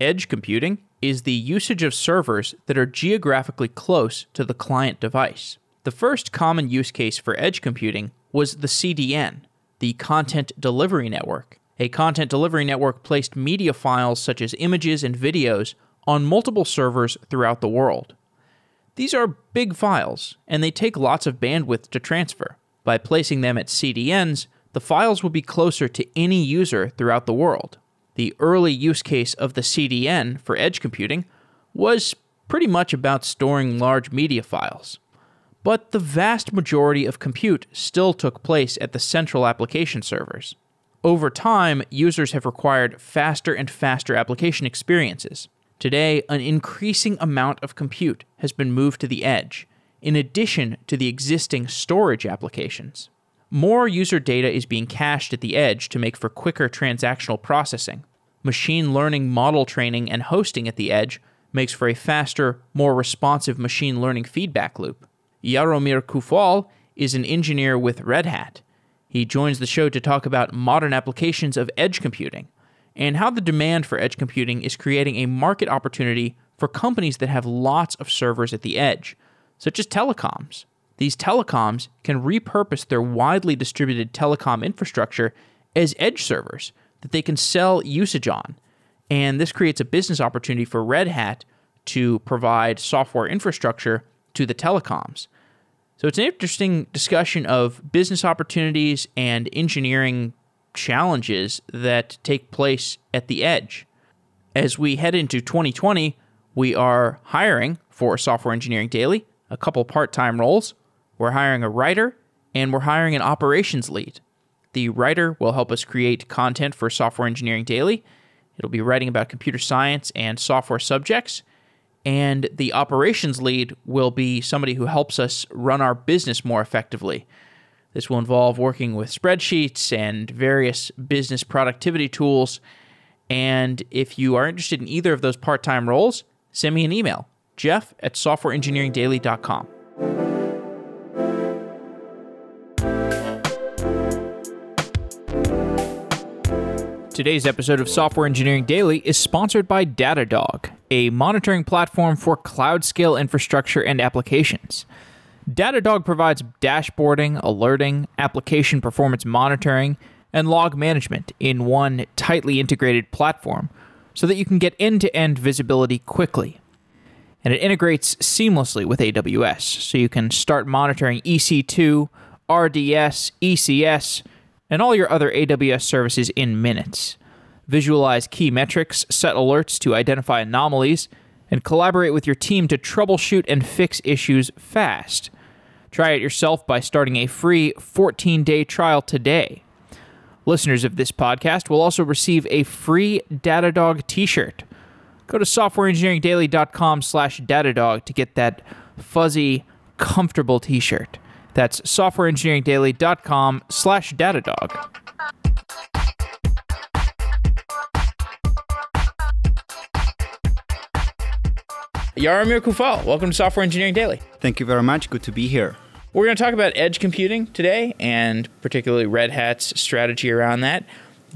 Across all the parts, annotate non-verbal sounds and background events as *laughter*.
Edge computing is the usage of servers that are geographically close to the client device. The first common use case for edge computing was the CDN, the Content Delivery Network. A content delivery network placed media files such as images and videos on multiple servers throughout the world. These are big files, and they take lots of bandwidth to transfer. By placing them at CDNs, the files will be closer to any user throughout the world. The early use case of the CDN for edge computing was pretty much about storing large media files. But the vast majority of compute still took place at the central application servers. Over time, users have required faster and faster application experiences. Today, an increasing amount of compute has been moved to the edge, in addition to the existing storage applications. More user data is being cached at the edge to make for quicker transactional processing. Machine learning model training and hosting at the edge makes for a faster, more responsive machine learning feedback loop. Jaromir Coufal is an engineer with Red Hat. He joins the show to talk about modern applications of edge computing and how the demand for edge computing is creating a market opportunity for companies that have lots of servers at the edge, such as telecoms. These telecoms can repurpose their widely distributed telecom infrastructure as edge servers that they can sell usage on. And this creates a business opportunity for Red Hat to provide software infrastructure to the telecoms. So it's an interesting discussion of business opportunities and engineering challenges that take place at the edge. As we head into 2020, we are hiring for Software Engineering Daily a couple part time roles. We're hiring a writer and we're hiring an operations lead. The writer will help us create content for Software Engineering Daily. It'll be writing about computer science and software subjects. And the operations lead will be somebody who helps us run our business more effectively. This will involve working with spreadsheets and various business productivity tools. And if you are interested in either of those part time roles, send me an email jeff at softwareengineeringdaily.com. Today's episode of Software Engineering Daily is sponsored by Datadog, a monitoring platform for cloud scale infrastructure and applications. Datadog provides dashboarding, alerting, application performance monitoring, and log management in one tightly integrated platform so that you can get end to end visibility quickly. And it integrates seamlessly with AWS, so you can start monitoring EC2, RDS, ECS, and all your other AWS services in minutes. Visualize key metrics, set alerts to identify anomalies, and collaborate with your team to troubleshoot and fix issues fast. Try it yourself by starting a free 14 day trial today. Listeners of this podcast will also receive a free Datadog t shirt. Go to softwareengineeringdaily.com slash Datadog to get that fuzzy, comfortable t shirt. That's softwareengineeringdaily.com slash Datadog. Jaromir Coufal, welcome to Software Engineering Daily. Thank you very much. Good to be here. We're going to talk about edge computing today and particularly Red Hat's strategy around that.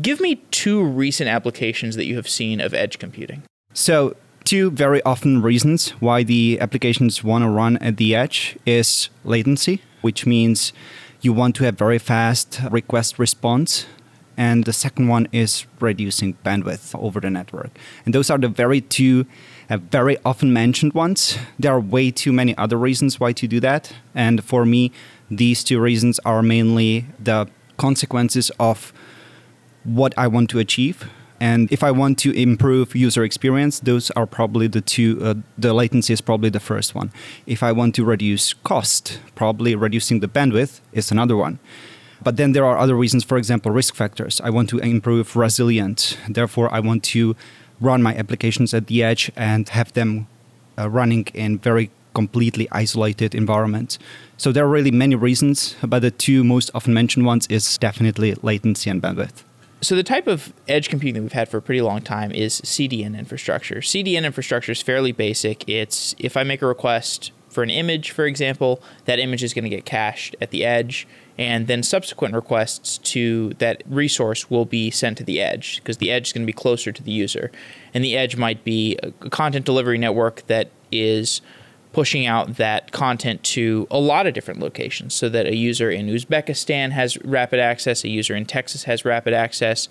Give me two recent applications that you have seen of edge computing. So, two very often reasons why the applications want to run at the edge is latency, which means you want to have very fast request response. And the second one is reducing bandwidth over the network. And those are the very two uh, very often mentioned ones. There are way too many other reasons why to do that. And for me, these two reasons are mainly the consequences of what I want to achieve. And if I want to improve user experience, those are probably the two. Uh, the latency is probably the first one. If I want to reduce cost, probably reducing the bandwidth is another one. But then there are other reasons, for example, risk factors. I want to improve resilience. Therefore, I want to run my applications at the edge and have them uh, running in very completely isolated environments. So there are really many reasons, but the two most often mentioned ones is definitely latency and bandwidth. So the type of edge computing that we've had for a pretty long time is CDN infrastructure. CDN infrastructure is fairly basic. It's if I make a request for an image, for example, that image is going to get cached at the edge, and then subsequent requests to that resource will be sent to the edge because the edge is going to be closer to the user. And the edge might be a content delivery network that is pushing out that content to a lot of different locations so that a user in Uzbekistan has rapid access, a user in Texas has rapid access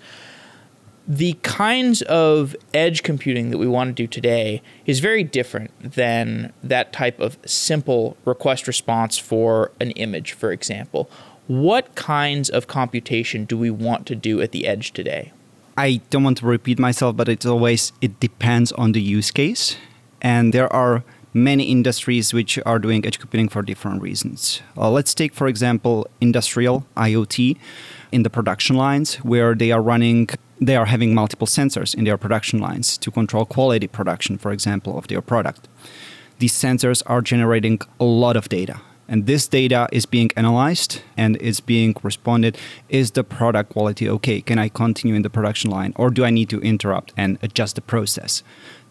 the kinds of edge computing that we want to do today is very different than that type of simple request response for an image, for example. What kinds of computation do we want to do at the edge today? I don't want to repeat myself, but it's always it depends on the use case, and there are many industries which are doing edge computing for different reasons. Uh, let's take, for example, industrial IoT in the production lines where they are running they are having multiple sensors in their production lines to control quality production, for example, of their product. These sensors are generating a lot of data. And this data is being analyzed and is being responded. Is the product quality okay? Can I continue in the production line or do I need to interrupt and adjust the process?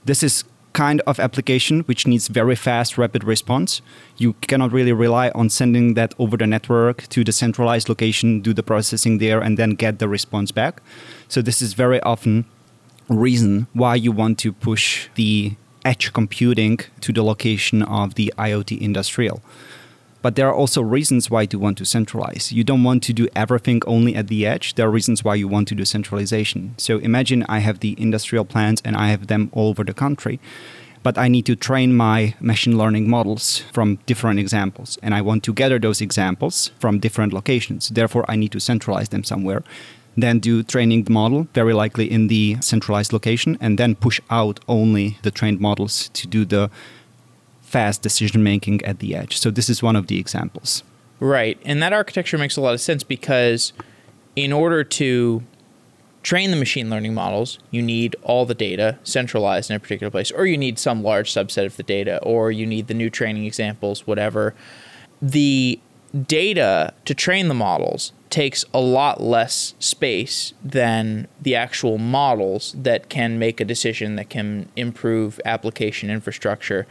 This is kind of application which needs very fast, rapid response. You cannot really rely on sending that over the network to the centralized location, do the processing there, and then get the response back. So this is very often reason why you want to push the edge computing to the location of the IoT industrial. But there are also reasons why you want to centralize. You don't want to do everything only at the edge. There are reasons why you want to do centralization. So imagine I have the industrial plants and I have them all over the country, but I need to train my machine learning models from different examples. And I want to gather those examples from different locations. Therefore, I need to centralize them somewhere then do training the model, very likely in the centralized location, and then push out only the trained models to do the fast decision making at the edge. So this is one of the examples. Right. And that architecture makes a lot of sense because in order to train the machine learning models, you need all the data centralized in a particular place, or you need some large subset of the data, or you need the new training examples, whatever. The data to train the models takes a lot less space than the actual models that can make a decision that can improve application infrastructure.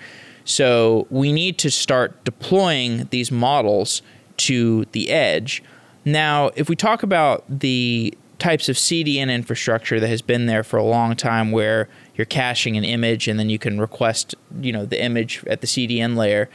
So we need to start deploying these models to the edge. Now, if we talk about the types of CDN infrastructure that has been there for a long time where you're caching an image and then you can request, you know, the image at the CDN layer.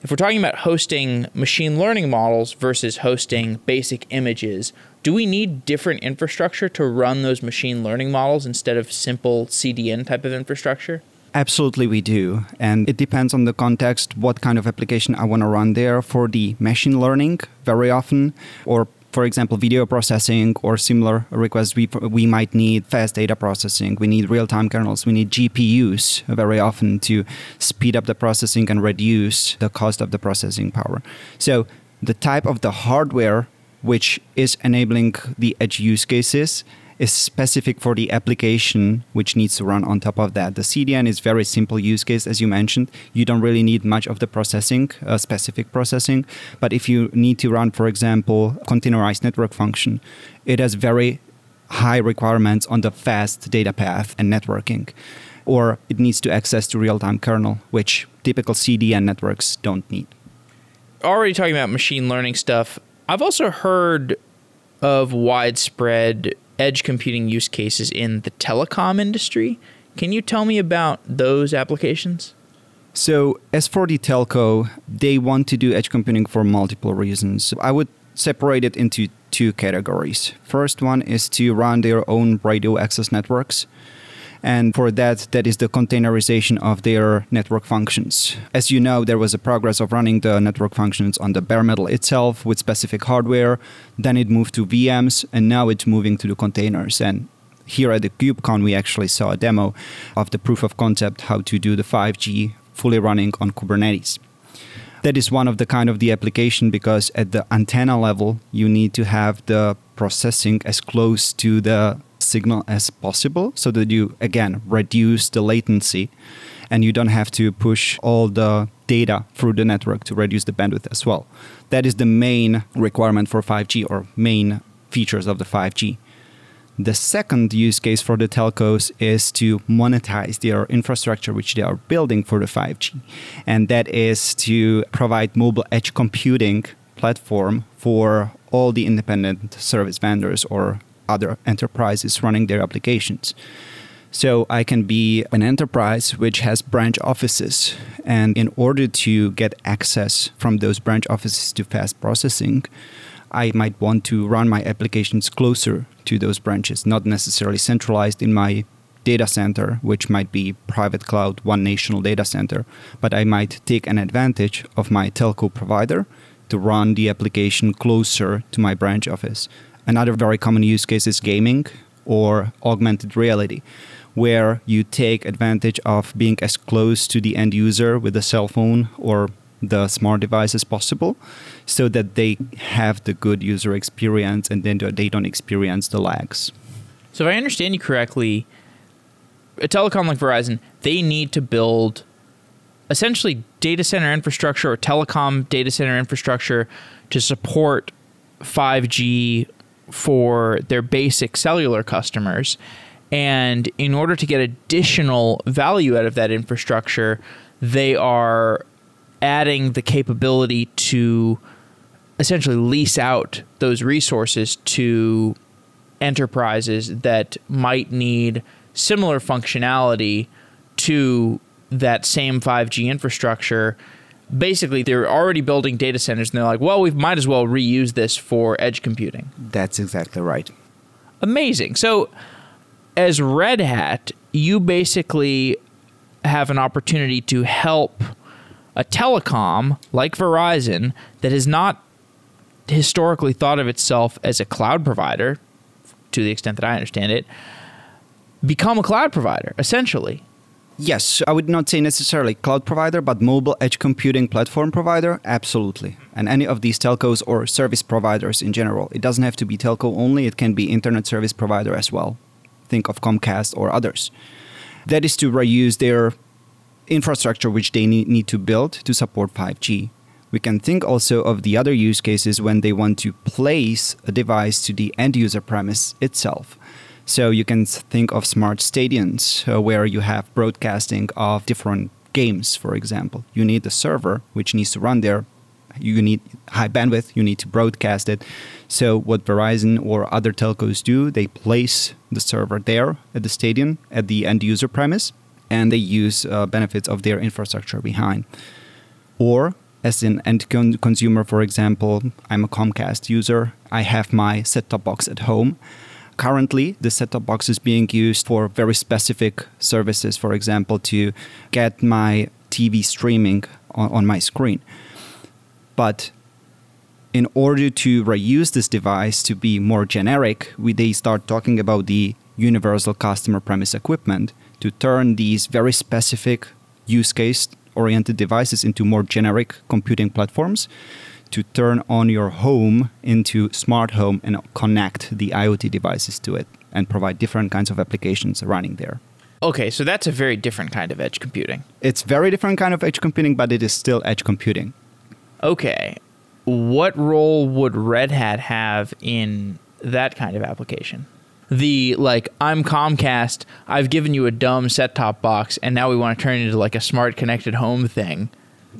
If we're talking about hosting machine learning models versus hosting basic images, do we need different infrastructure to run those machine learning models instead of simple CDN type of infrastructure? Absolutely, we do. And it depends on the context, what kind of application I want to run there for the machine learning very often, or for example, video processing or similar requests, we, we might need fast data processing. We need real time kernels. We need GPUs very often to speed up the processing and reduce the cost of the processing power. So, the type of the hardware which is enabling the edge use cases is specific for the application which needs to run on top of that. The CDN is very simple use case, as you mentioned. You don't really need much of the processing, uh, specific processing. But if you need to run, for example, containerized network function, it has very high requirements on the fast data path and networking. Or it needs to access to real-time kernel, which typical CDN networks don't need. Already talking about machine learning stuff, I've also heard of widespread edge computing use cases in the telecom industry. Can you tell me about those applications? So, as for the telco, they want to do edge computing for multiple reasons. I would separate it into two categories. First one is to run their own radio access networks. And for that, that is the containerization of their network functions. As you know, there was a progress of running the network functions on the bare metal itself with specific hardware. Then it moved to VMs, and now it's moving to the containers. And here at the KubeCon, we actually saw a demo of the proof of concept how to do the 5G fully running on Kubernetes. That is one of the kind of the application because at the antenna level, you need to have the processing as close to the signal as possible so that you, again, reduce the latency and you don't have to push all the data through the network to reduce the bandwidth as well. That is the main requirement for 5G or main features of the 5G. The second use case for the telcos is to monetize their infrastructure, which they are building for the 5G. And that is to provide mobile edge computing platform for all the independent service vendors or other enterprises running their applications. So I can be an enterprise which has branch offices. And in order to get access from those branch offices to fast processing, I might want to run my applications closer to those branches, not necessarily centralized in my data center, which might be private cloud, one national data center, but I might take an advantage of my telco provider to run the application closer to my branch office. Another very common use case is gaming or augmented reality, where you take advantage of being as close to the end user with a cell phone or the smart device as possible so that they have the good user experience and then they don't experience the lags. So, if I understand you correctly, a telecom like Verizon, they need to build essentially data center infrastructure or telecom data center infrastructure to support 5G for their basic cellular customers. And in order to get additional value out of that infrastructure, they are adding the capability to essentially lease out those resources to enterprises that might need similar functionality to that same 5G infrastructure. Basically, they're already building data centers and they're like, well, we might as well reuse this for edge computing. That's exactly right. Amazing. So, as Red Hat, you basically have an opportunity to help a telecom like Verizon that has not historically thought of itself as a cloud provider, to the extent that I understand it, become a cloud provider, essentially. Yes, I would not say necessarily cloud provider, but mobile edge computing platform provider, absolutely. And any of these telcos or service providers in general. It doesn't have to be telco only, it can be internet service provider as well. Think of Comcast or others. That is to reuse their infrastructure which they need, to build to support 5G. We can think also of the other use cases when they want to place a device to the end user premise itself. So you can think of smart stadiums uh, where you have broadcasting of different games, for example. You need a server which needs to run there. You need high bandwidth, you need to broadcast it. So, what Verizon or other telcos do, they place the server there at the stadium, at the end user premise, and they use uh, benefits of their infrastructure behind. Or as an end con- consumer, for example, I'm a Comcast user. I have my set top box at home. Currently, the set top box is being used for very specific services, for example, to get my TV streaming on, on my screen. But in order to reuse this device to be more generic, we, they start talking about the universal customer premise equipment to turn these very specific use case oriented devices into more generic computing platforms to turn on your home into smart home and connect the IoT devices to it and provide different kinds of applications running there. Okay, so that's a very different kind of edge computing. It's very different kind of edge computing, but it is still edge computing. Okay. What role would Red Hat have in that kind of application? the like I'm Comcast, I've given you a dumb set top box and now we want to turn it into like a smart connected home thing.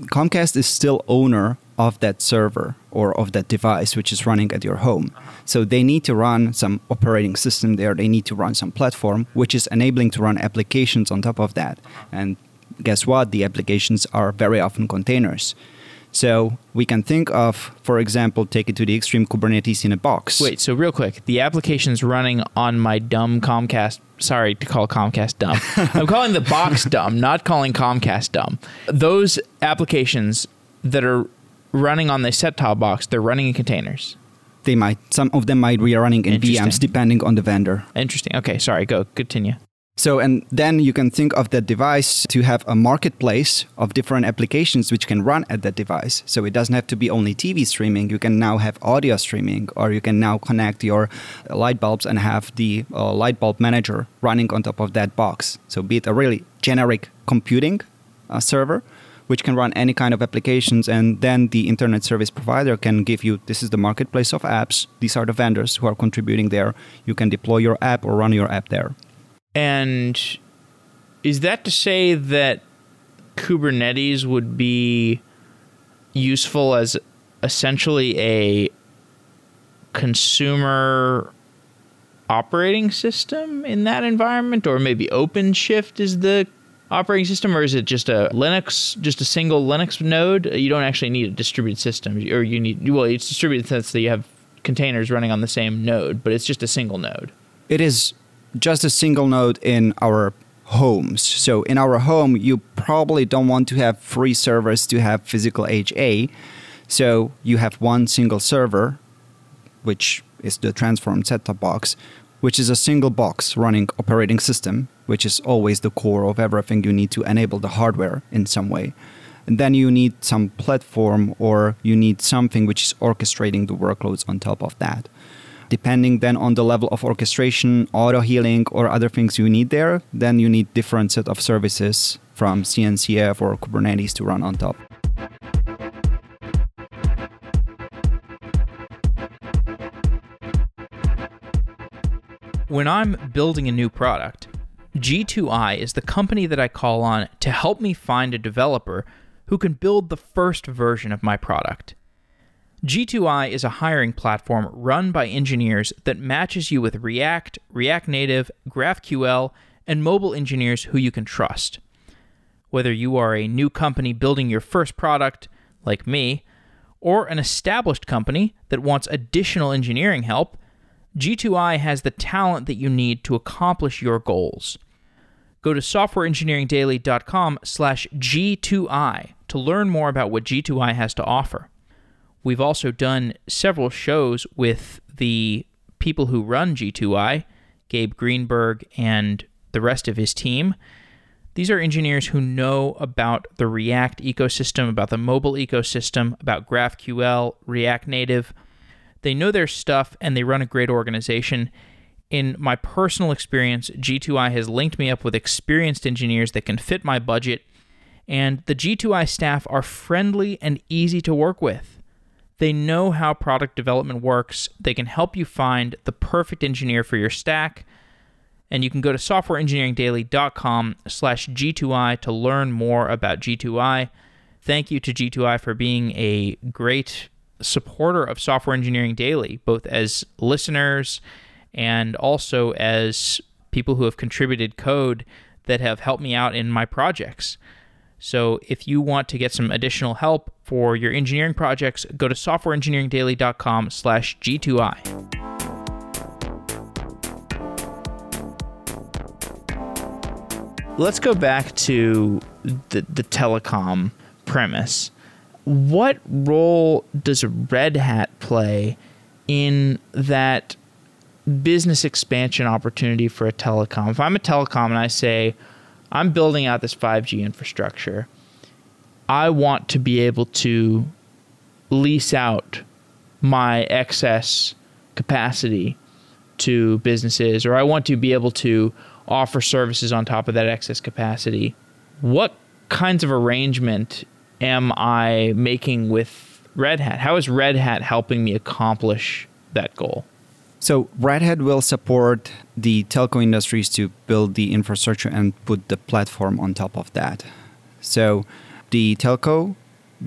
Comcast is still owner of that server or of that device which is running at your home. So they need to run some operating system there, they need to run some platform which is enabling to run applications on top of that. And guess what? The applications are very often containers. So we can think of, for example, take it to the extreme Kubernetes in a box. Wait, so real quick, the application's running on my dumb Comcast. Sorry to call Comcast dumb. *laughs* I'm calling the box dumb, not calling Comcast dumb. Those applications that are running on the set-top box, they're running in containers. They might. Some of them might be running in VMs, depending on the vendor. Interesting. Okay, sorry. Go. Continue. So, and then you can think of that device to have a marketplace of different applications which can run at that device. So, it doesn't have to be only TV streaming. You can now have audio streaming, or you can now connect your light bulbs and have the uh, light bulb manager running on top of that box. So, be it a really generic computing uh, server which can run any kind of applications. And then the internet service provider can give you this is the marketplace of apps, these are the vendors who are contributing there. You can deploy your app or run your app there. And is that to say that Kubernetes would be useful as essentially a consumer operating system in that environment or maybe OpenShift is the operating system or is it just a Linux just a single Linux node? You don't actually need a distributed system or you need well it's distributed since that you have containers running on the same node but it's just a single node. It is just a single node in our homes. So in our home you probably don't want to have three servers to have physical HA so you have one single server which is the transformed set-top box, which is a single box running operating system, which is always the core of everything you need to enable the hardware in some way. And then you need some platform or you need something which is orchestrating the workloads on top of that. Depending then on the level of orchestration, auto healing, or other things you need there, then you need different set of services from CNCF or Kubernetes to run on top. When I'm building a new product, G2I is the company that I call on to help me find a developer who can build the first version of my product. G2I is a hiring platform run by engineers that matches you with React, React Native, GraphQL, and mobile engineers who you can trust. Whether you are a new company building your first product, like me, or an established company that wants additional engineering help, G2I has the talent that you need to accomplish your goals. Go to softwareengineeringdaily.com slash G2I to learn more about what G2I has to offer. We've also done several shows with the people who run G2I, Gabe Greenberg and the rest of his team. These are engineers who know about the React ecosystem, about the mobile ecosystem, about GraphQL, React Native, they know their stuff and they run a great organization. In my personal experience, G2I has linked me up with experienced engineers that can fit my budget, and the G2I staff are friendly and easy to work with. They know how product development works. They can help you find the perfect engineer for your stack. And you can go to softwareengineeringdaily.com slash G2I to learn more about G2I. Thank you to G2I for being a great supporter of Software Engineering Daily, both as listeners and also as people who have contributed code that have helped me out in my projects. So if you want to get some additional help for your engineering projects, go to softwareengineeringdaily.com slash G2I. Let's go back to the, the telecom premise what role does Red Hat play in that business expansion opportunity for a telecom? If I'm a telecom and I say, I'm building out this 5G infrastructure, I want to be able to lease out my excess capacity to businesses, or I want to be able to offer services on top of that excess capacity. What kinds of arrangement am I making with Red Hat? How is Red Hat helping me accomplish that goal? So Red Hat will support the telco industries to build the infrastructure and put the platform on top of that. So the telco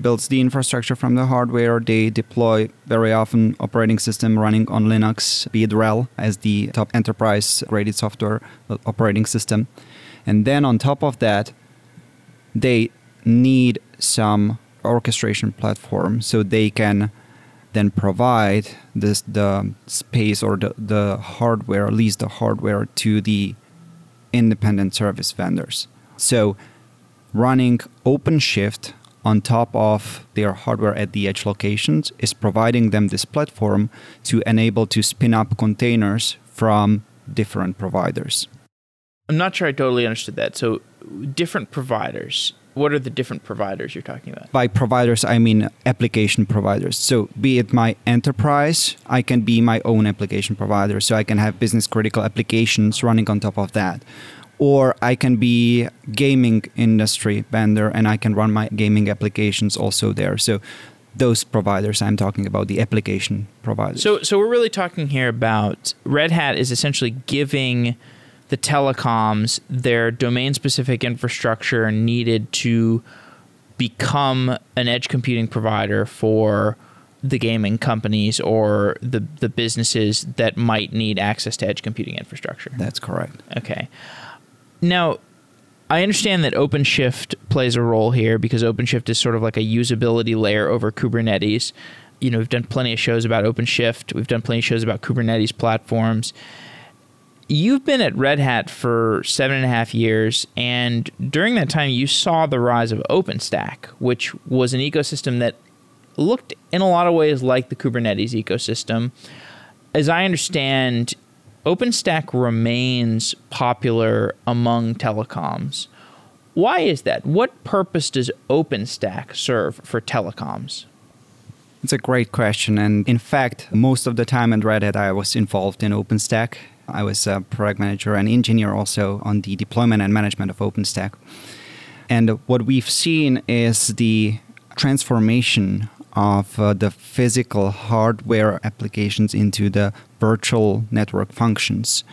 builds the infrastructure from the hardware. They deploy very often operating system running on Linux, be it RHEL as the top enterprise graded software operating system. And then on top of that, they need some orchestration platform so they can then provide this the space or the, the hardware, at least the hardware to the independent service vendors. So running OpenShift on top of their hardware at the edge locations is providing them this platform to enable to spin up containers from different providers. I'm not sure I totally understood that. So different providers what are the different providers you're talking about? By providers, I mean application providers. So, be it my enterprise, I can be my own application provider. So, I can have business critical applications running on top of that. or I can be gaming industry vendor and I can run my gaming applications also there. So those providers I'm talking about, the application providers. So so we're really talking here about Red Hat is essentially giving the telecoms their domain specific infrastructure needed to become an edge computing provider for the gaming companies or the the businesses that might need access to edge computing infrastructure. That's correct. Okay. Now, I understand that OpenShift plays a role here because OpenShift is sort of like a usability layer over Kubernetes. You know, we've done plenty of shows about OpenShift. We've done plenty of shows about Kubernetes platforms. You've been at Red Hat for seven and a half years, and during that time, you saw the rise of OpenStack, which was an ecosystem that looked in a lot of ways like the Kubernetes ecosystem. As I understand, OpenStack remains popular among telecoms. Why is that? What purpose does OpenStack serve for telecoms? It's a great question. And in fact, most of the time at Red Hat, I was involved in OpenStack. I was a product manager and engineer also on the deployment and management of OpenStack. And what we've seen is the transformation of uh, the physical hardware applications into the virtual network functions.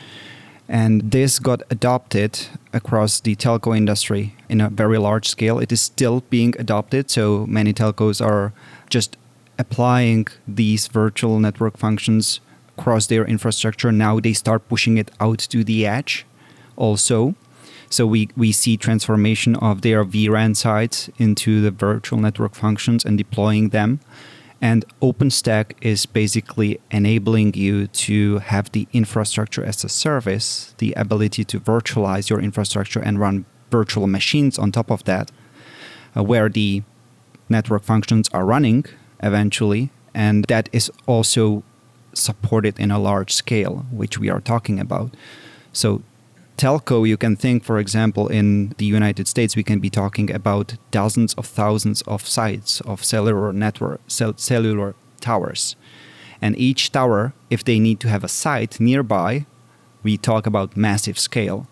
And this got adopted across the telco industry in a very large scale. It is still being adopted, so many telcos are just applying these virtual network functions across their infrastructure. Now they start pushing it out to the edge also. So we, we see transformation of their vRAN sites into the virtual network functions and deploying them. And OpenStack is basically enabling you to have the infrastructure as a service, the ability to virtualize your infrastructure and run virtual machines on top of that, uh, where the network functions are running eventually. And that is also supported in a large scale, which we are talking about. So telco, you can think, for example, in the United States, we can be talking about dozens of thousands of sites of cellular network, cell, cellular towers. And each tower, if they need to have a site nearby, we talk about massive scale.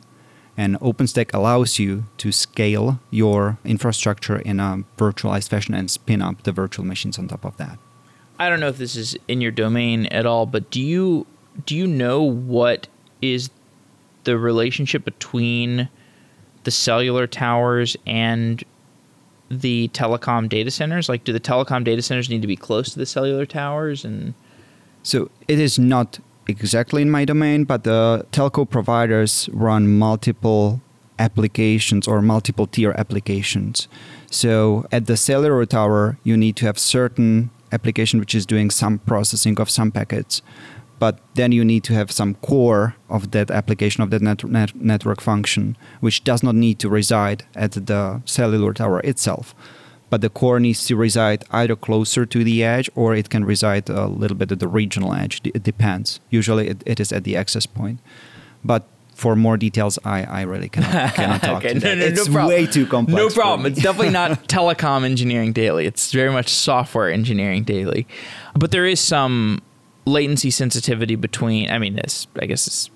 And OpenStack allows you to scale your infrastructure in a virtualized fashion and spin up the virtual machines on top of that. I don't know if this is in your domain at all, but do you do you know what is the relationship between the cellular towers and the telecom data centers? Like, do the telecom data centers need to be close to the cellular towers? And so it is not exactly in my domain, but the telco providers run multiple applications or multiple tier applications. So at the cellular tower, you need to have certain application which is doing some processing of some packets but then you need to have some core of that application of that net, net, network function which does not need to reside at the cellular tower itself. But the core needs to reside either closer to the edge or it can reside a little bit at the regional edge. It depends. Usually it, it is at the access point. But for more details, I, I really cannot, *laughs* cannot talk okay, no. No, it's no way too complex. No problem. It's definitely not *laughs* telecom engineering daily. It's very much software engineering daily. But there is some latency sensitivity between. I mean, this I guess it's,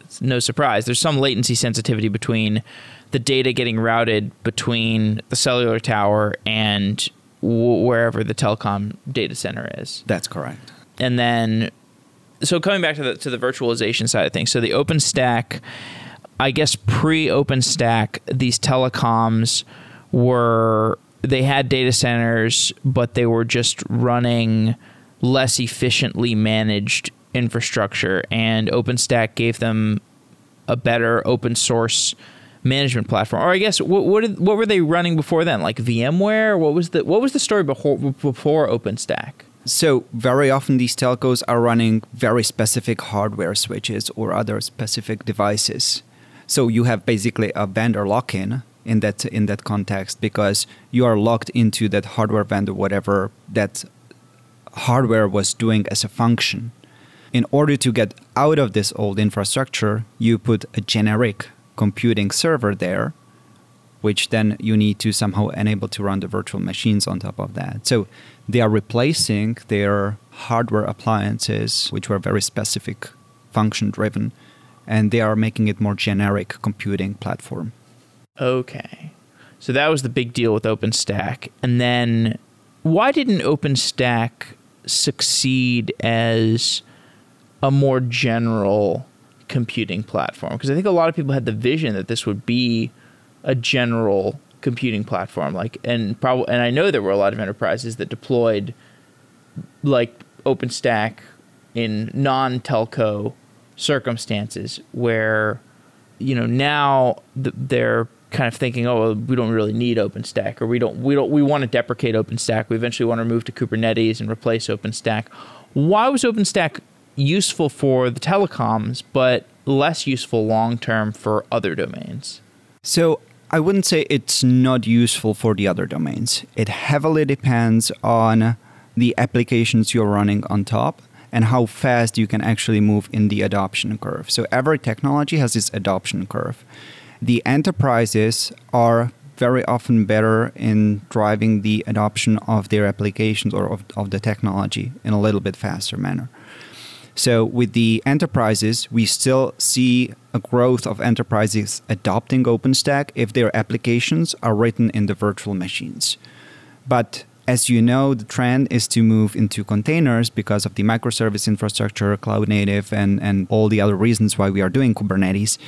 it's no surprise. There's some latency sensitivity between the data getting routed between the cellular tower and w- wherever the telecom data center is. That's correct. And then, so coming back to the to the virtualization side of things, so the OpenStack, I guess pre OpenStack, these telecoms were they had data centers, but they were just running less efficiently managed infrastructure, and OpenStack gave them a better open source management platform. Or I guess what what, did, what were they running before then? Like VMware? What was the what was the story before before OpenStack? So very often these telcos are running very specific hardware switches or other specific devices. So you have basically a vendor lock-in in that in that context because you are locked into that hardware vendor whatever that hardware was doing as a function. In order to get out of this old infrastructure, you put a generic computing server there, which then you need to somehow enable to run the virtual machines on top of that. So they are replacing their hardware appliances, which were very specific function driven, and they are making it more generic computing platform. Okay. So that was the big deal with OpenStack. And then why didn't OpenStack succeed as a more general computing platform? Because I think a lot of people had the vision that this would be a general computing platform like and probably and I know there were a lot of enterprises that deployed like OpenStack in non-telco circumstances where you know now they're kind of thinking oh well, we don't really need OpenStack or we don't we don't we want to deprecate OpenStack. We eventually want to move to Kubernetes and replace OpenStack. Why was OpenStack useful for the telecoms but less useful long term for other domains? So I wouldn't say it's not useful for the other domains. It heavily depends on the applications you're running on top and how fast you can actually move in the adoption curve. So every technology has its adoption curve. The enterprises are very often better in driving the adoption of their applications or of, of the technology in a little bit faster manner. So with the enterprises, we still see a growth of enterprises adopting OpenStack if their applications are written in the virtual machines. But as you know, the trend is to move into containers because of the microservice infrastructure, cloud native, and, and all the other reasons why we are doing Kubernetes.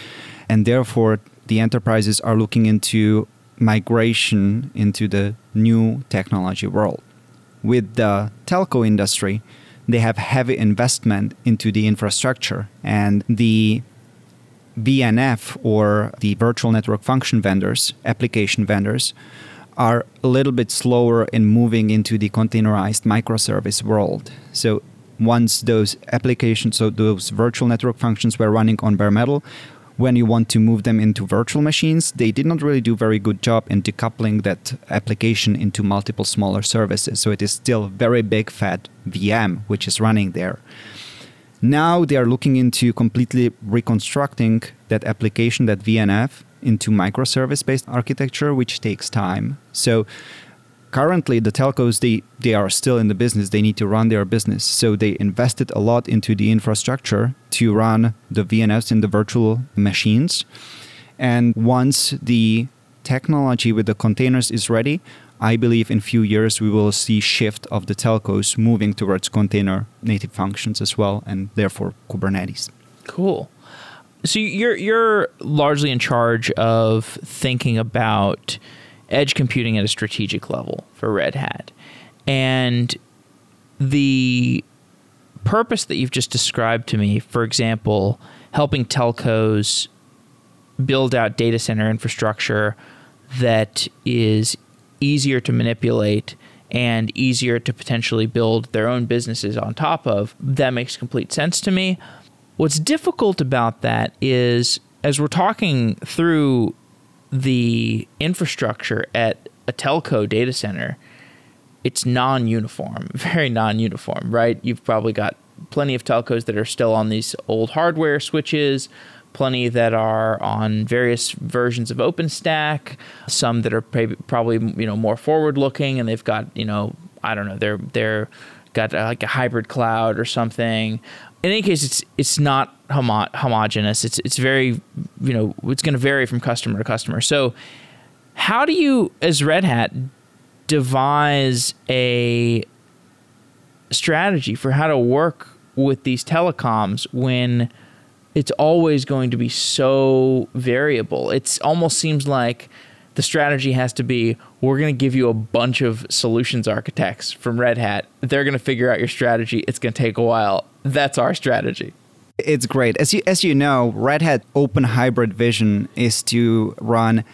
And therefore, the enterprises are looking into migration into the new technology world. With the telco industry, they have heavy investment into the infrastructure and the VNF or the virtual network function vendors, application vendors, are a little bit slower in moving into the containerized microservice world. So once those applications, so those virtual network functions were running on bare metal, when you want to move them into virtual machines, they did not really do a very good job in decoupling that application into multiple smaller services. So it is still very big fat VM which is running there. Now they are looking into completely reconstructing that application, that VNF, into microservice based architecture, which takes time. So currently the telcos they they are still in the business. They need to run their business. So they invested a lot into the infrastructure to run the vnfs in the virtual machines. And once the technology with the containers is ready i believe in few years we will see shift of the telcos moving towards container native functions as well and therefore kubernetes. Cool. So you're you're largely in charge of thinking about edge computing at a strategic level for Red Hat. And the purpose that you've just described to me, for example, helping telcos build out data center infrastructure that is easier to manipulate and easier to potentially build their own businesses on top of, that makes complete sense to me. What's difficult about that is as we're talking through the infrastructure at a telco data center, it's non uniform, *laughs* very non uniform, right? You've probably got plenty of telcos that are still on these old hardware switches, plenty that are on various versions of OpenStack, some that are probably you know more forward looking and they've got, you know, I don't know, they're they're got uh, like a hybrid cloud or something in any case, it's it's not homo- homogenous. It's it's very you know it's going to vary from customer to customer. So, how do you, as Red Hat, devise a strategy for how to work with these telecoms when it's always going to be so variable? It almost seems like the strategy has to be we're going to give you a bunch of solutions architects from Red Hat. They're going to figure out your strategy. It's going to take a while. That's our strategy. It's great. As you as you know, Red Hat Open Hybrid Vision is to run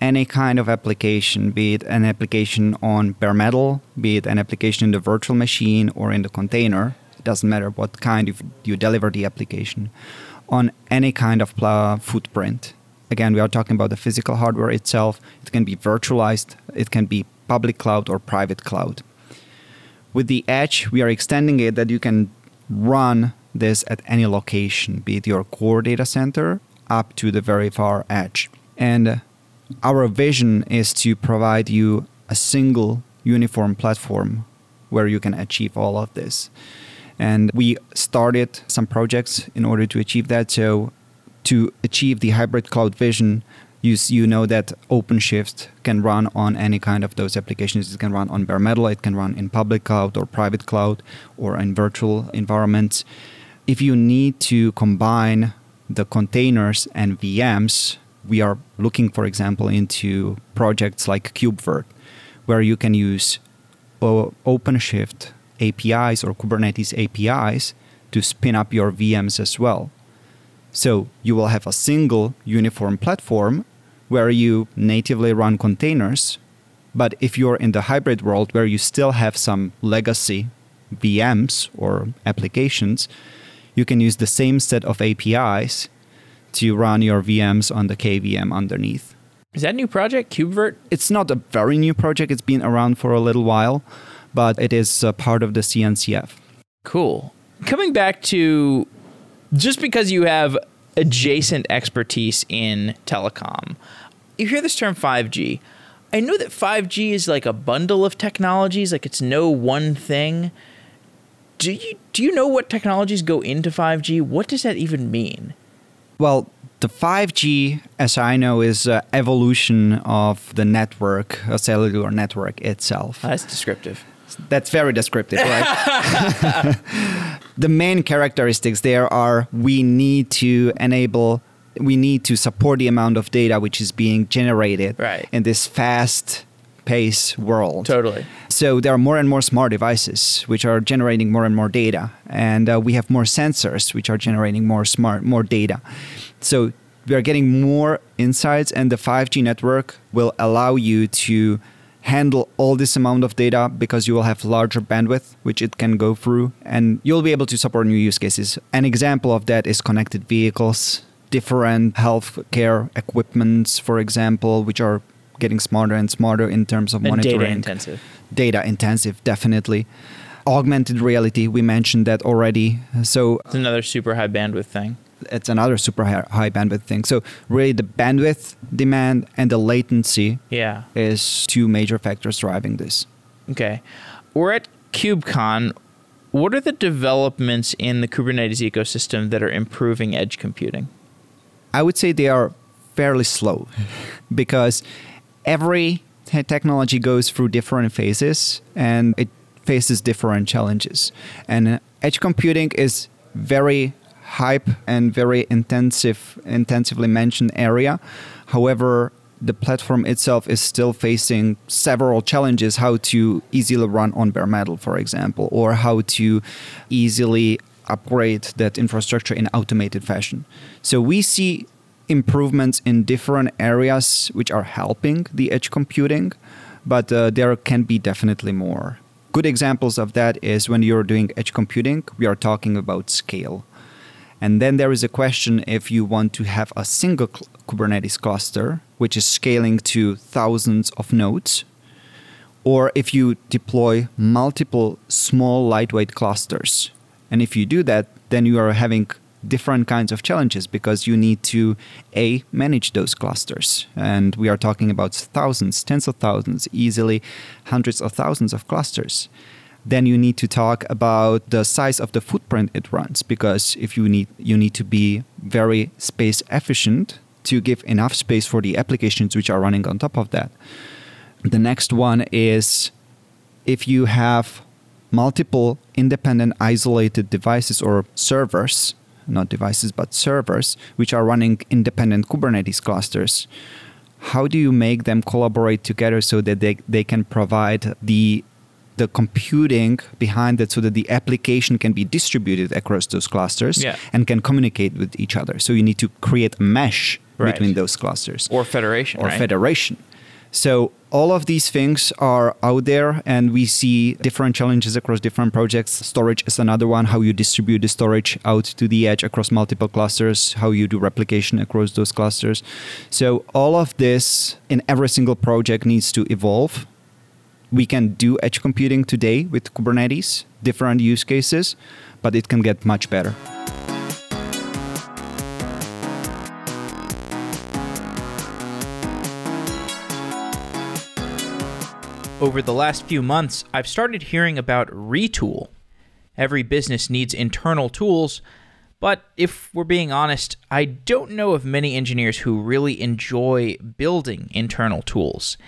any kind of application, be it an application on bare metal, be it an application in the virtual machine or in the container. It doesn't matter what kind of you deliver the application on any kind of footprint. Again, we are talking about the physical hardware itself. It can be virtualized, it can be public cloud or private cloud. With the edge, we are extending it that you can run this at any location, be it your core data center up to the very far edge. And uh, our vision is to provide you a single uniform platform where you can achieve all of this. And we started some projects in order to achieve that. So to achieve the hybrid cloud vision, you, you know that OpenShift can run on any kind of those applications. It can run on bare metal, it can run in public cloud or private cloud or in virtual environments. If you need to combine the containers and VMs, we are looking, for example, into projects like KubeVirt, where you can use OpenShift APIs or Kubernetes APIs to spin up your VMs as well. So you will have a single uniform platform where you natively run containers. But if you're in the hybrid world where you still have some legacy VMs or applications, you can use the same set of APIs to run your VMs on the KVM underneath. Is that a new project, KubeVirt? It's not a very new project. It's been around for a little while, but it is part of the CNCF. Cool. Coming back to just because you have adjacent expertise in telecom, you hear this term 5G. I know that 5G is like a bundle of technologies, like it's no one thing. Do you do you know what technologies go into 5G? What does that even mean? Well, the 5G, as I know, is an evolution of the network, a cellular network itself. Ah, that's descriptive. That's very descriptive, right? *laughs* the main characteristics there are we need to enable we need to support the amount of data which is being generated right. in this fast pace world. Totally. So there are more and more smart devices which are generating more and more data, and uh, we have more sensors which are generating more smart more data. So we are getting more insights, and the 5G network will allow you to handle all this amount of data because you will have larger bandwidth which it can go through and you'll be able to support new use cases an example of that is connected vehicles different healthcare equipments for example which are getting smarter and smarter in terms of and monitoring data intensive data intensive definitely augmented reality we mentioned that already so it's another super high bandwidth thing it's another super high, high bandwidth thing. So really, the bandwidth demand and the latency yeah is two major factors driving this. Okay, we're at KubeCon. What are the developments in the Kubernetes ecosystem that are improving edge computing? I would say they are fairly slow *laughs* because every technology goes through different phases and it faces different challenges. And uh, edge computing is very hype and very intensive, intensively mentioned area. However, the platform itself is still facing several challenges how to easily run on bare metal, for example, or how to easily upgrade that infrastructure in automated fashion. So we see improvements in different areas which are helping the edge computing, but uh, there can be definitely more. Good examples of that is when you're doing edge computing, we are talking about scale. And then there is a question if you want to have a single Kubernetes cluster, which is scaling to thousands of nodes, or if you deploy multiple small lightweight clusters. And if you do that, then you are having different kinds of challenges because you need to a manage those clusters. And we are talking about thousands tens of thousands easily hundreds of thousands of clusters. Then you need to talk about the size of the footprint it runs because if you need you need to be very space efficient to give enough space for the applications which are running on top of that. The next one is if you have multiple independent isolated devices or servers not devices but servers which are running independent kubernetes clusters how do you make them collaborate together so that they, they can provide the the computing behind it so that the application can be distributed across those clusters yeah. and can communicate with each other. So you need to create a mesh right. between those clusters. Or federation. Or right? federation. So all of these things are out there and we see different challenges across different projects. Storage is another one, how you distribute the storage out to the edge across multiple clusters, how you do replication across those clusters. So all of this in every single project needs to evolve we can do edge computing today with Kubernetes, different use cases, but it can get much better. Over the last few months, I've started hearing about Retool. Every business needs internal tools, But if we're being honest, I don't know of many engineers who really enjoy building internal tools.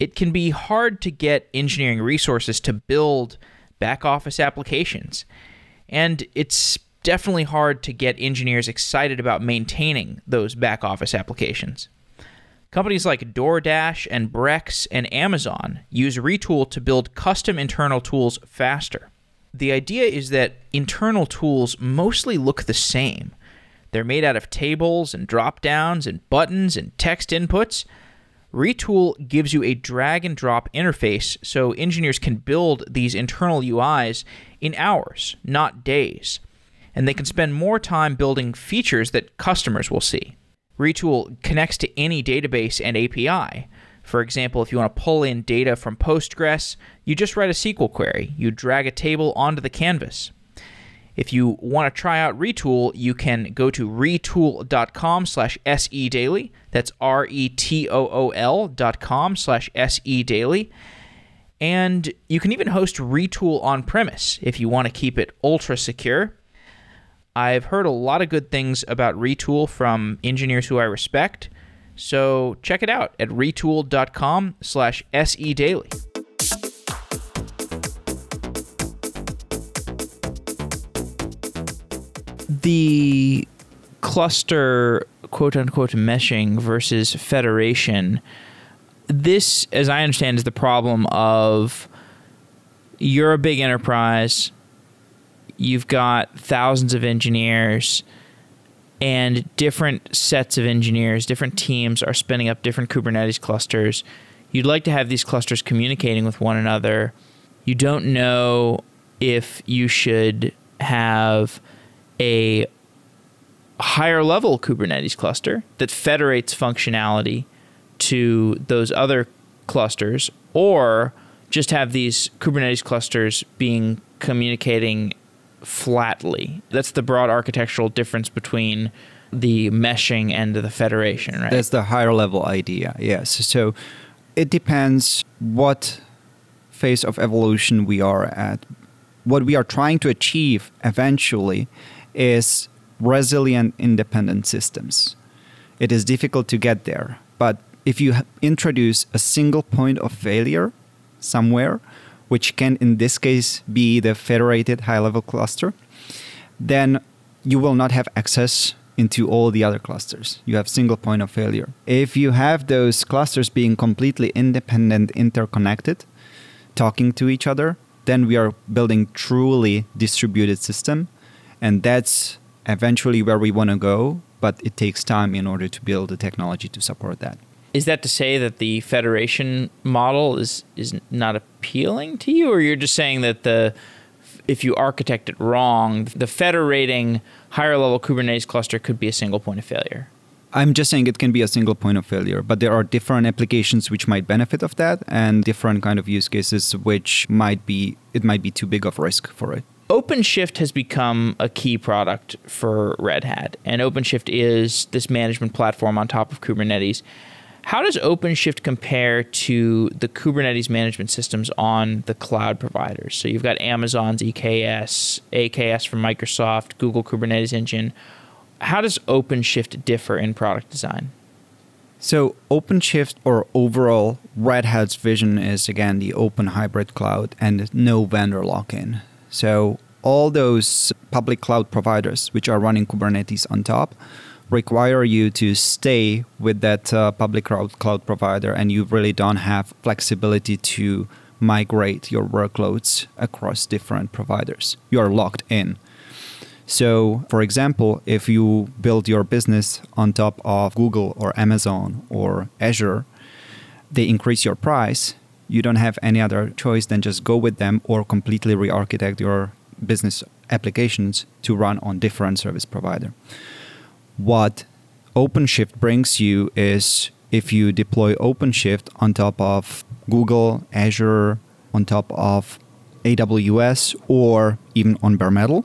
It can be hard to get engineering resources to build back office applications. And it's definitely hard to get engineers excited about maintaining those back office applications. Companies like DoorDash and Brex and Amazon use Retool to build custom internal tools faster the idea is that internal tools mostly look the same. They're made out of tables and drop downs and buttons and text inputs. Retool gives you a drag and drop interface so engineers can build these internal UIs in hours, not days. And they can spend more time building features that customers will see. Retool connects to any database and API, for example, if you want to pull in data from Postgres, you just write a SQL query. You drag a table onto the canvas. If you want to try out Retool, you can go to retool.com slash sedaily. That's R-E-T-O-O-L dot com slash sedaily. And you can even host Retool on premise if you want to keep it ultra secure. I've heard a lot of good things about Retool from engineers who I respect. So check it out at retool.com slash se daily. The cluster quote unquote meshing versus federation. This, as I understand, is the problem of you're a big enterprise, you've got thousands of engineers and different sets of engineers, different teams are spinning up different Kubernetes clusters. You'd like to have these clusters communicating with one another. You don't know if you should have a higher level Kubernetes cluster that federates functionality to those other clusters or just have these Kubernetes clusters being communicating flatly. That's the broad architectural difference between the meshing and the federation, right? That's the higher level idea, yes. So it depends what phase of evolution we are at. What we are trying to achieve eventually is resilient independent systems. It is difficult to get there, but if you introduce a single point of failure somewhere, which can in this case be the federated high level cluster, then you will not have access into all the other clusters. You have single point of failure. If you have those clusters being completely independent, interconnected, talking to each other, then we are building truly distributed system and that's eventually where we want to go, but it takes time in order to build the technology to support that is that to say that the federation model is is not appealing to you, or you're just saying that the if you architect it wrong, the federating higher level Kubernetes cluster could be a single point of failure? I'm just saying it can be a single point of failure, but there are different applications which might benefit of that and different kind of use cases which might be it might be too big of a risk for it. OpenShift has become a key product for Red Hat, and OpenShift is this management platform on top of Kubernetes. How does OpenShift compare to the Kubernetes management systems on the cloud providers? So you've got Amazon's EKS, AKS from Microsoft, Google Kubernetes Engine. How does OpenShift differ in product design? So, OpenShift or overall Red Hat's vision is again the open hybrid cloud and no vendor lock in. So, all those public cloud providers which are running Kubernetes on top require you to stay with that uh, public cloud, cloud provider and you really don't have flexibility to migrate your workloads across different providers. You are locked in. So, for example, if you build your business on top of Google or Amazon or Azure, they increase your price. You don't have any other choice than just go with them or completely re architect your business applications to run on different service provider what OpenShift brings you is if you deploy OpenShift on top of Google, Azure, on top of AWS, or even on bare metal,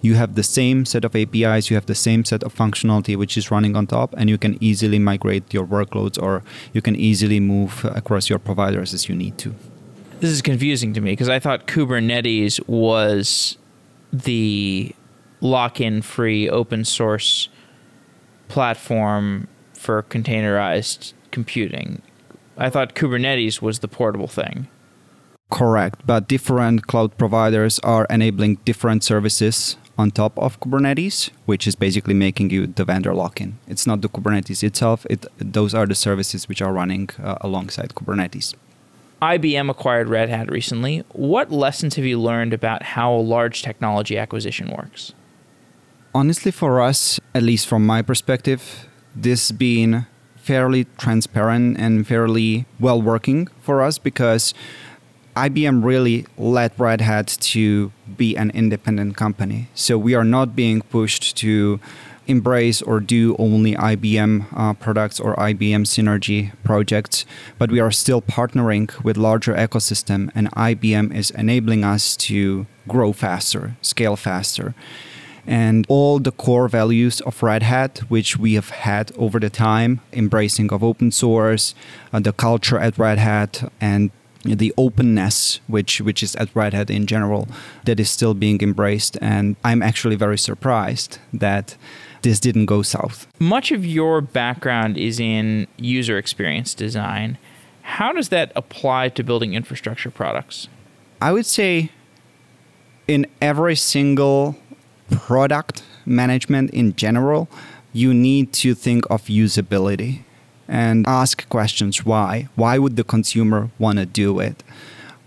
you have the same set of APIs, you have the same set of functionality which is running on top, and you can easily migrate your workloads or you can easily move across your providers as you need to. This is confusing to me because I thought Kubernetes was the lock-in free open source platform for containerized computing. I thought Kubernetes was the portable thing. Correct, but different cloud providers are enabling different services on top of Kubernetes, which is basically making you the vendor lock-in. It's not the Kubernetes itself; it those are the services which are running uh, alongside Kubernetes. IBM acquired Red Hat recently. What lessons have you learned about how a large technology acquisition works? Honestly, for us, at least from my perspective, this being fairly transparent and fairly well working for us because IBM really led Red Hat to be an independent company. So we are not being pushed to embrace or do only IBM uh, products or IBM synergy projects, but we are still partnering with larger ecosystem and IBM is enabling us to grow faster, scale faster. And all the core values of Red Hat, which we have had over the time, embracing of open source, uh, the culture at Red Hat, and the openness which which is at Red Hat in general that is still being embraced and I'm actually very surprised that this didn't go south. Much of your background is in user experience design. How does that apply to building infrastructure products? I would say in every single product management in general, you need to think of usability and ask questions why. Why would the consumer want to do it?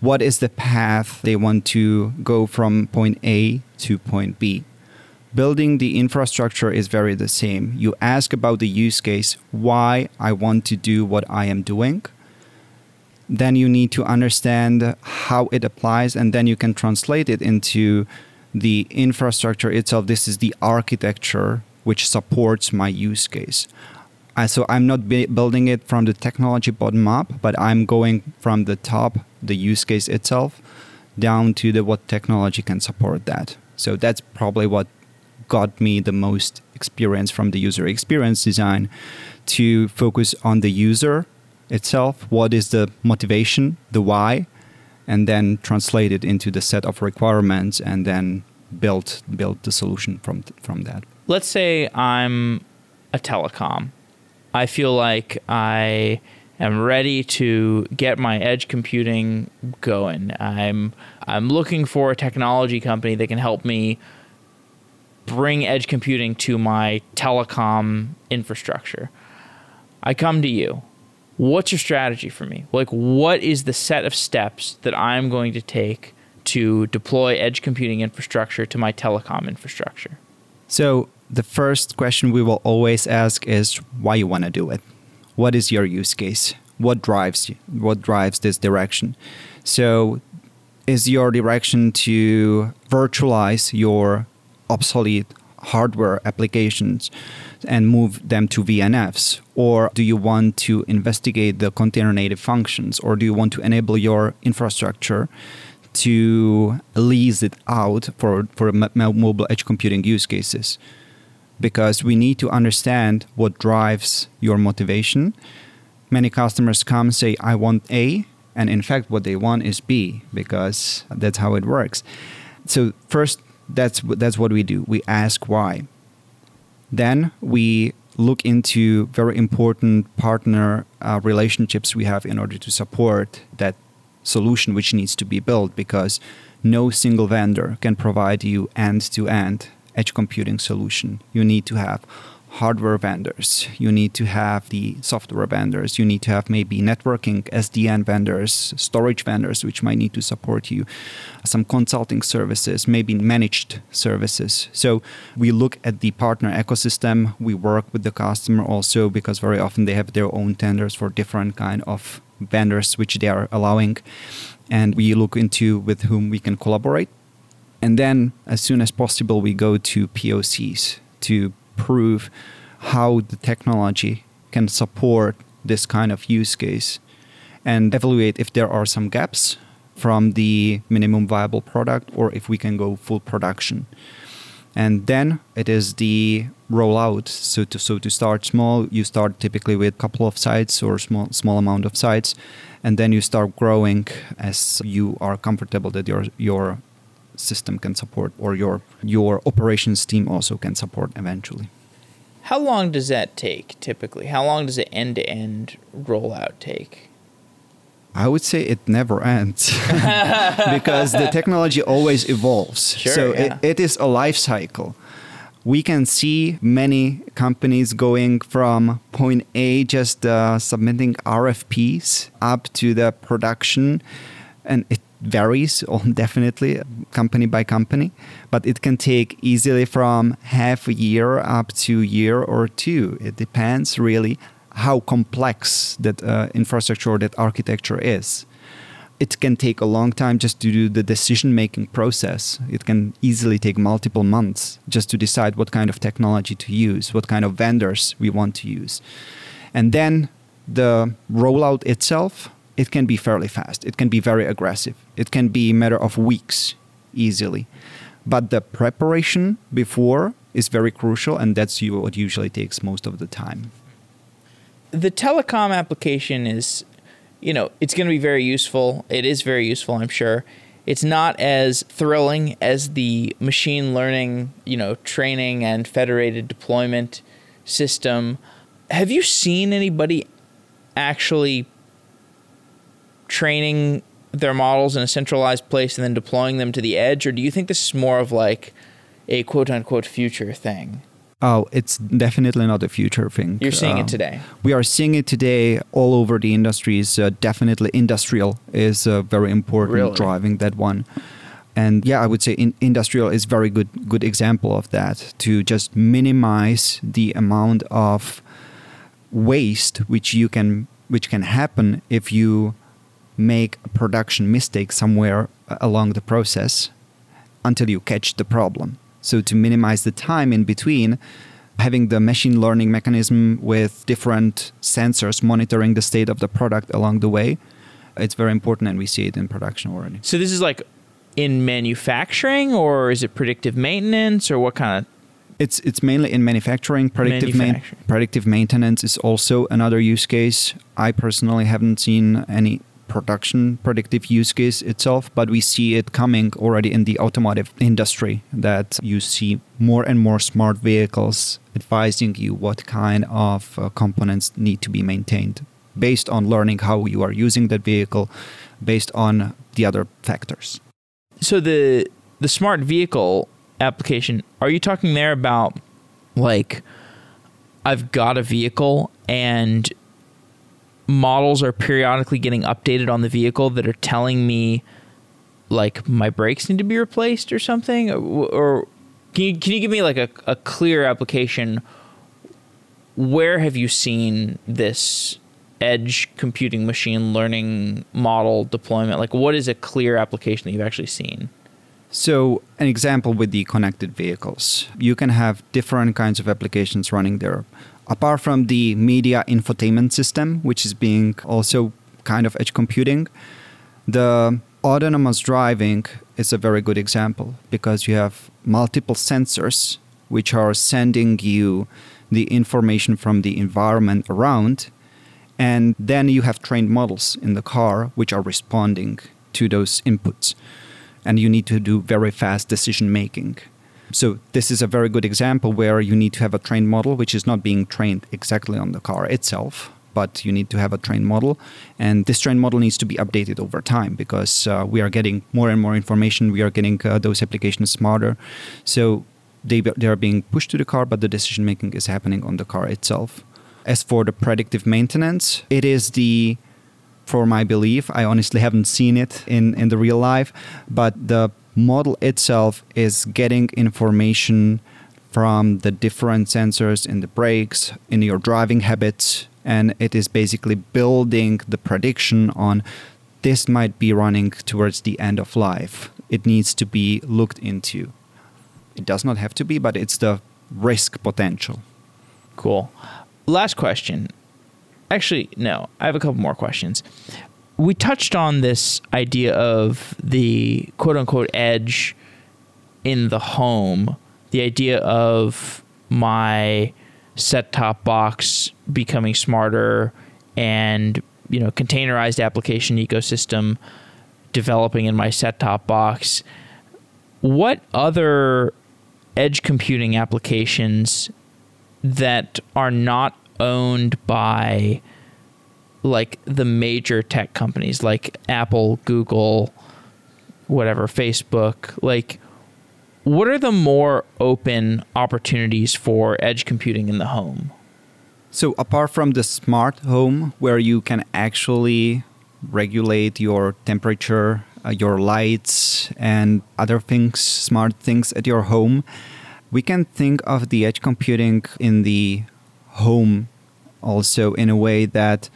What is the path they want to go from point A to point B? building the infrastructure is very the same. You ask about the use case, why I want to do what I am doing. Then you need to understand how it applies, and then you can translate it into the infrastructure itself. This is the architecture which supports my use case. Uh, so I'm not building it from the technology bottom up, but I'm going from the top, the use case itself, down to the what technology can support that. So that's probably what got me the most experience from the user experience design to focus on the user itself what is the motivation the why and then translate it into the set of requirements and then build build the solution from from that let's say i'm a telecom i feel like i am ready to get my edge computing going i'm i'm looking for a technology company that can help me bring edge computing to my telecom infrastructure. I come to you. What's your strategy for me? Like, what is the set of steps that I'm going to take to deploy edge computing infrastructure to my telecom infrastructure? So, the first question we will always ask is why you want to do it. What is your use case? What drives you? What drives this direction? So, is your direction to virtualize your obsolete hardware applications and move them to VNFs? Or do you want to investigate the container native functions? Or do you want to enable your infrastructure to lease it out for, for mobile edge computing use cases? Because we need to understand what drives your motivation. Many customers come say, I want A, and in fact, what they want is B, because that's how it works. So, first, that's that's what we do. We ask why. Then we look into very important partner uh, relationships we have in order to support that solution which needs to be built because no single vendor can provide you end to end edge computing solution. You need to have hardware vendors, you need to have the software vendors, you need to have maybe networking SDN vendors, storage vendors, which might need to support you, some consulting services, maybe managed services. So we look at the partner ecosystem. We work with the customer also because very often they have their own tenders for different kind of vendors which they are allowing, and we look into with whom we can collaborate. And then, as soon as possible, we go to POCs to prove how the technology can support this kind of use case and evaluate if there are some gaps from the minimum viable product or if we can go full production. And then it is the rollout. So to so to start small, you start typically with a couple of sites or small small amount of sites, and then you start growing as you are comfortable that your your system can support or your your operations team also can support eventually. How long does that take typically? How long does an end to end rollout take? I would say it never ends *laughs* because the technology always evolves. Sure, so yeah. it, it is a life cycle. We can see many companies going from point A, just uh, submitting RFPs, up to the production, and it varies *laughs* on definitely company by company, but it can take easily from half a year up to year or two. It depends really how complex that uh, infrastructure or that architecture is. It can take a long time just to do the decision making process. It can easily take multiple months just to decide what kind of technology to use, what kind of vendors we want to use. And then the rollout itself, it can be fairly fast. It can be very aggressive. It can be a matter of weeks easily. But the preparation before is very crucial, and that's what usually takes most of the time the telecom application is, you know, it's going to be very useful. It is very useful, I'm sure. It's not as thrilling as the machine learning, you know, training and federated deployment system. Have you seen anybody actually training their models in a centralized place and then deploying them to the edge? Or do you think this is more of like a quote unquote future thing? Oh, it's definitely not a future thing. You're seeing uh, it today. We are seeing it today all over the industries. Uh, definitely, industrial is uh, very important, really? driving that one. And yeah, I would say in industrial is very good good example of that to just minimize the amount of waste which you can which can happen if you make a production mistake somewhere uh, along the process until you catch the problem so to minimize the time in between, having the machine learning mechanism with different sensors monitoring the state of the product along the way, it's very important and we see it in production already. So this is like in manufacturing or is it predictive maintenance or what kind of it's it's mainly in manufacturing. Predictive manufacturing. Ma- predictive maintenance is also another use case. I personally haven't seen any production predictive use case itself, but we see it coming already in the automotive industry that you see more and more smart vehicles advising you what kind of uh, components need to be maintained based on learning how you are using that vehicle based on the other factors. So the the smart vehicle application, are you talking there about like I've got a vehicle and models are periodically getting updated on the vehicle that are telling me like my brakes need to be replaced or something? Or, or can you, can you give me like a, a clear application? Where have you seen this edge computing machine learning model deployment? Like what is a clear application that you've actually seen? So, an example with the connected vehicles, you can have different kinds of applications running there apart from the media infotainment system, which is being also kind of edge computing, the autonomous driving is a very good example because you have multiple sensors which are sending you the information from the environment around and then you have trained models in the car which are responding to those inputs. And you need to do very fast decision making so this is a very good example where you need to have a trained model which is not being trained exactly on the car itself, but you need to have a trained model. And this trained model needs to be updated over time because uh, we are getting more and more information. We are getting uh, those applications smarter. So they, they are being pushed to the car, but the decision making is happening on the car itself. As for the predictive maintenance, it is the for my belief. I honestly haven't seen it in, in the real life, but the model itself is getting information from the different sensors in the brakes, in your driving habits, and it is basically building the prediction on this might be running towards the end of life. It needs to be looked into. It does not have to be, but it's the risk potential. Cool. Last question. Actually, no, I have a couple more questions we touched on this idea of the quote unquote edge in the home, the idea of my set top box becoming smarter and you know containerized application ecosystem developing in my set top box. What other edge computing applications that are not owned by like the major tech companies like Apple, Google, whatever, Facebook, like what are the more open opportunities for edge computing in the home? So, apart from the smart home, where you can actually regulate your temperature, uh, your lights, and other things, smart things at your home, we can think of the edge computing in the home also in a way that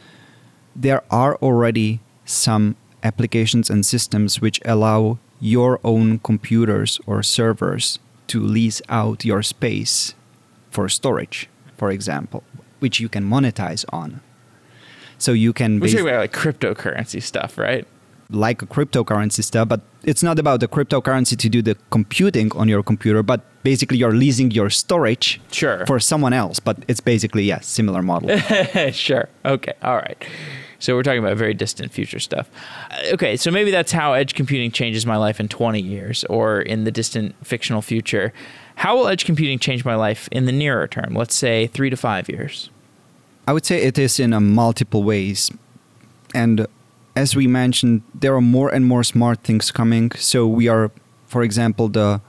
there are already some applications and systems which allow your own computers or servers to lease out your space for storage, for example, which you can monetize on. So you can. We're talking about like cryptocurrency stuff, right? Like a cryptocurrency stuff, but it's not about the cryptocurrency to do the computing on your computer, but basically you're leasing your storage sure. for someone else. But it's basically yeah, similar model. *laughs* sure. Okay. All right. So we're talking about very distant future stuff. Uh, okay, so maybe that's how edge computing changes my life in 20 years or in the distant fictional future. How will edge computing change my life in the nearer term, let's say 3 to 5 years? I would say it is in a multiple ways. And as we mentioned, there are more and more smart things coming. So we are for example, the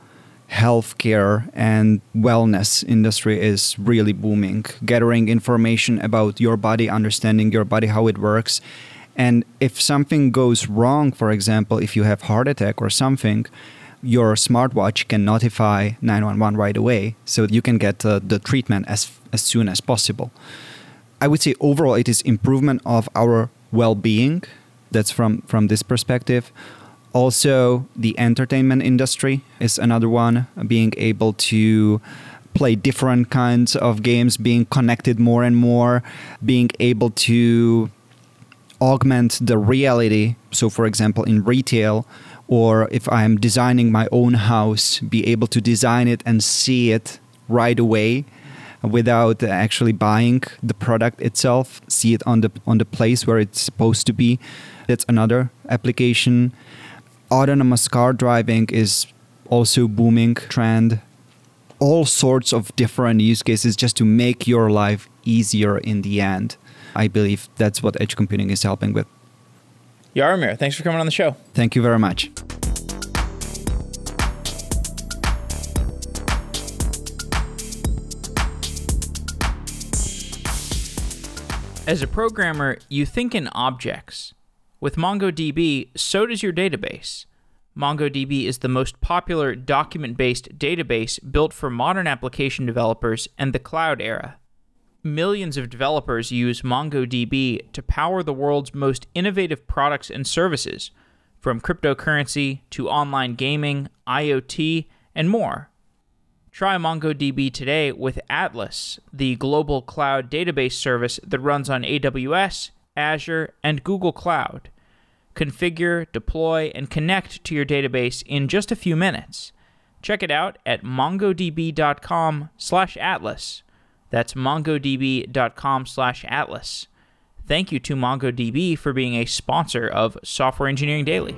healthcare and wellness industry is really booming, gathering information about your body, understanding your body, how it works. And if something goes wrong, for example, if you have heart attack or something, your smartwatch can notify 911 right away so you can get uh, the treatment as, as soon as possible. I would say overall it is improvement of our well-being. That's from, from this perspective. Also, the entertainment industry is another one, uh, being able to play different kinds of games, being connected more and more, being able to augment the reality. So, for example, in retail, or if I'm designing my own house, be able to design it and see it right away without actually buying the product itself, see it on the on the place where it's supposed to be. That's another application autonomous car driving is also booming trend all sorts of different use cases just to make your life easier in the end i believe that's what edge computing is helping with Jaromir, thanks for coming on the show. Thank you very much. As a programmer, you think in objects. With MongoDB, so does your database. MongoDB is the most popular document based database built for modern application developers and the cloud era. Millions of developers use MongoDB to power the world's most innovative products and services, from cryptocurrency to online gaming, IoT, and more. Try MongoDB today with Atlas, the global cloud database service that runs on AWS, Azure, and Google Cloud. Configure, deploy, and connect to your database in just a few minutes. Check it out at mongodb.com/atlas. That's mongodb.com/atlas. Thank you to MongoDB for being a sponsor of Software Engineering Daily.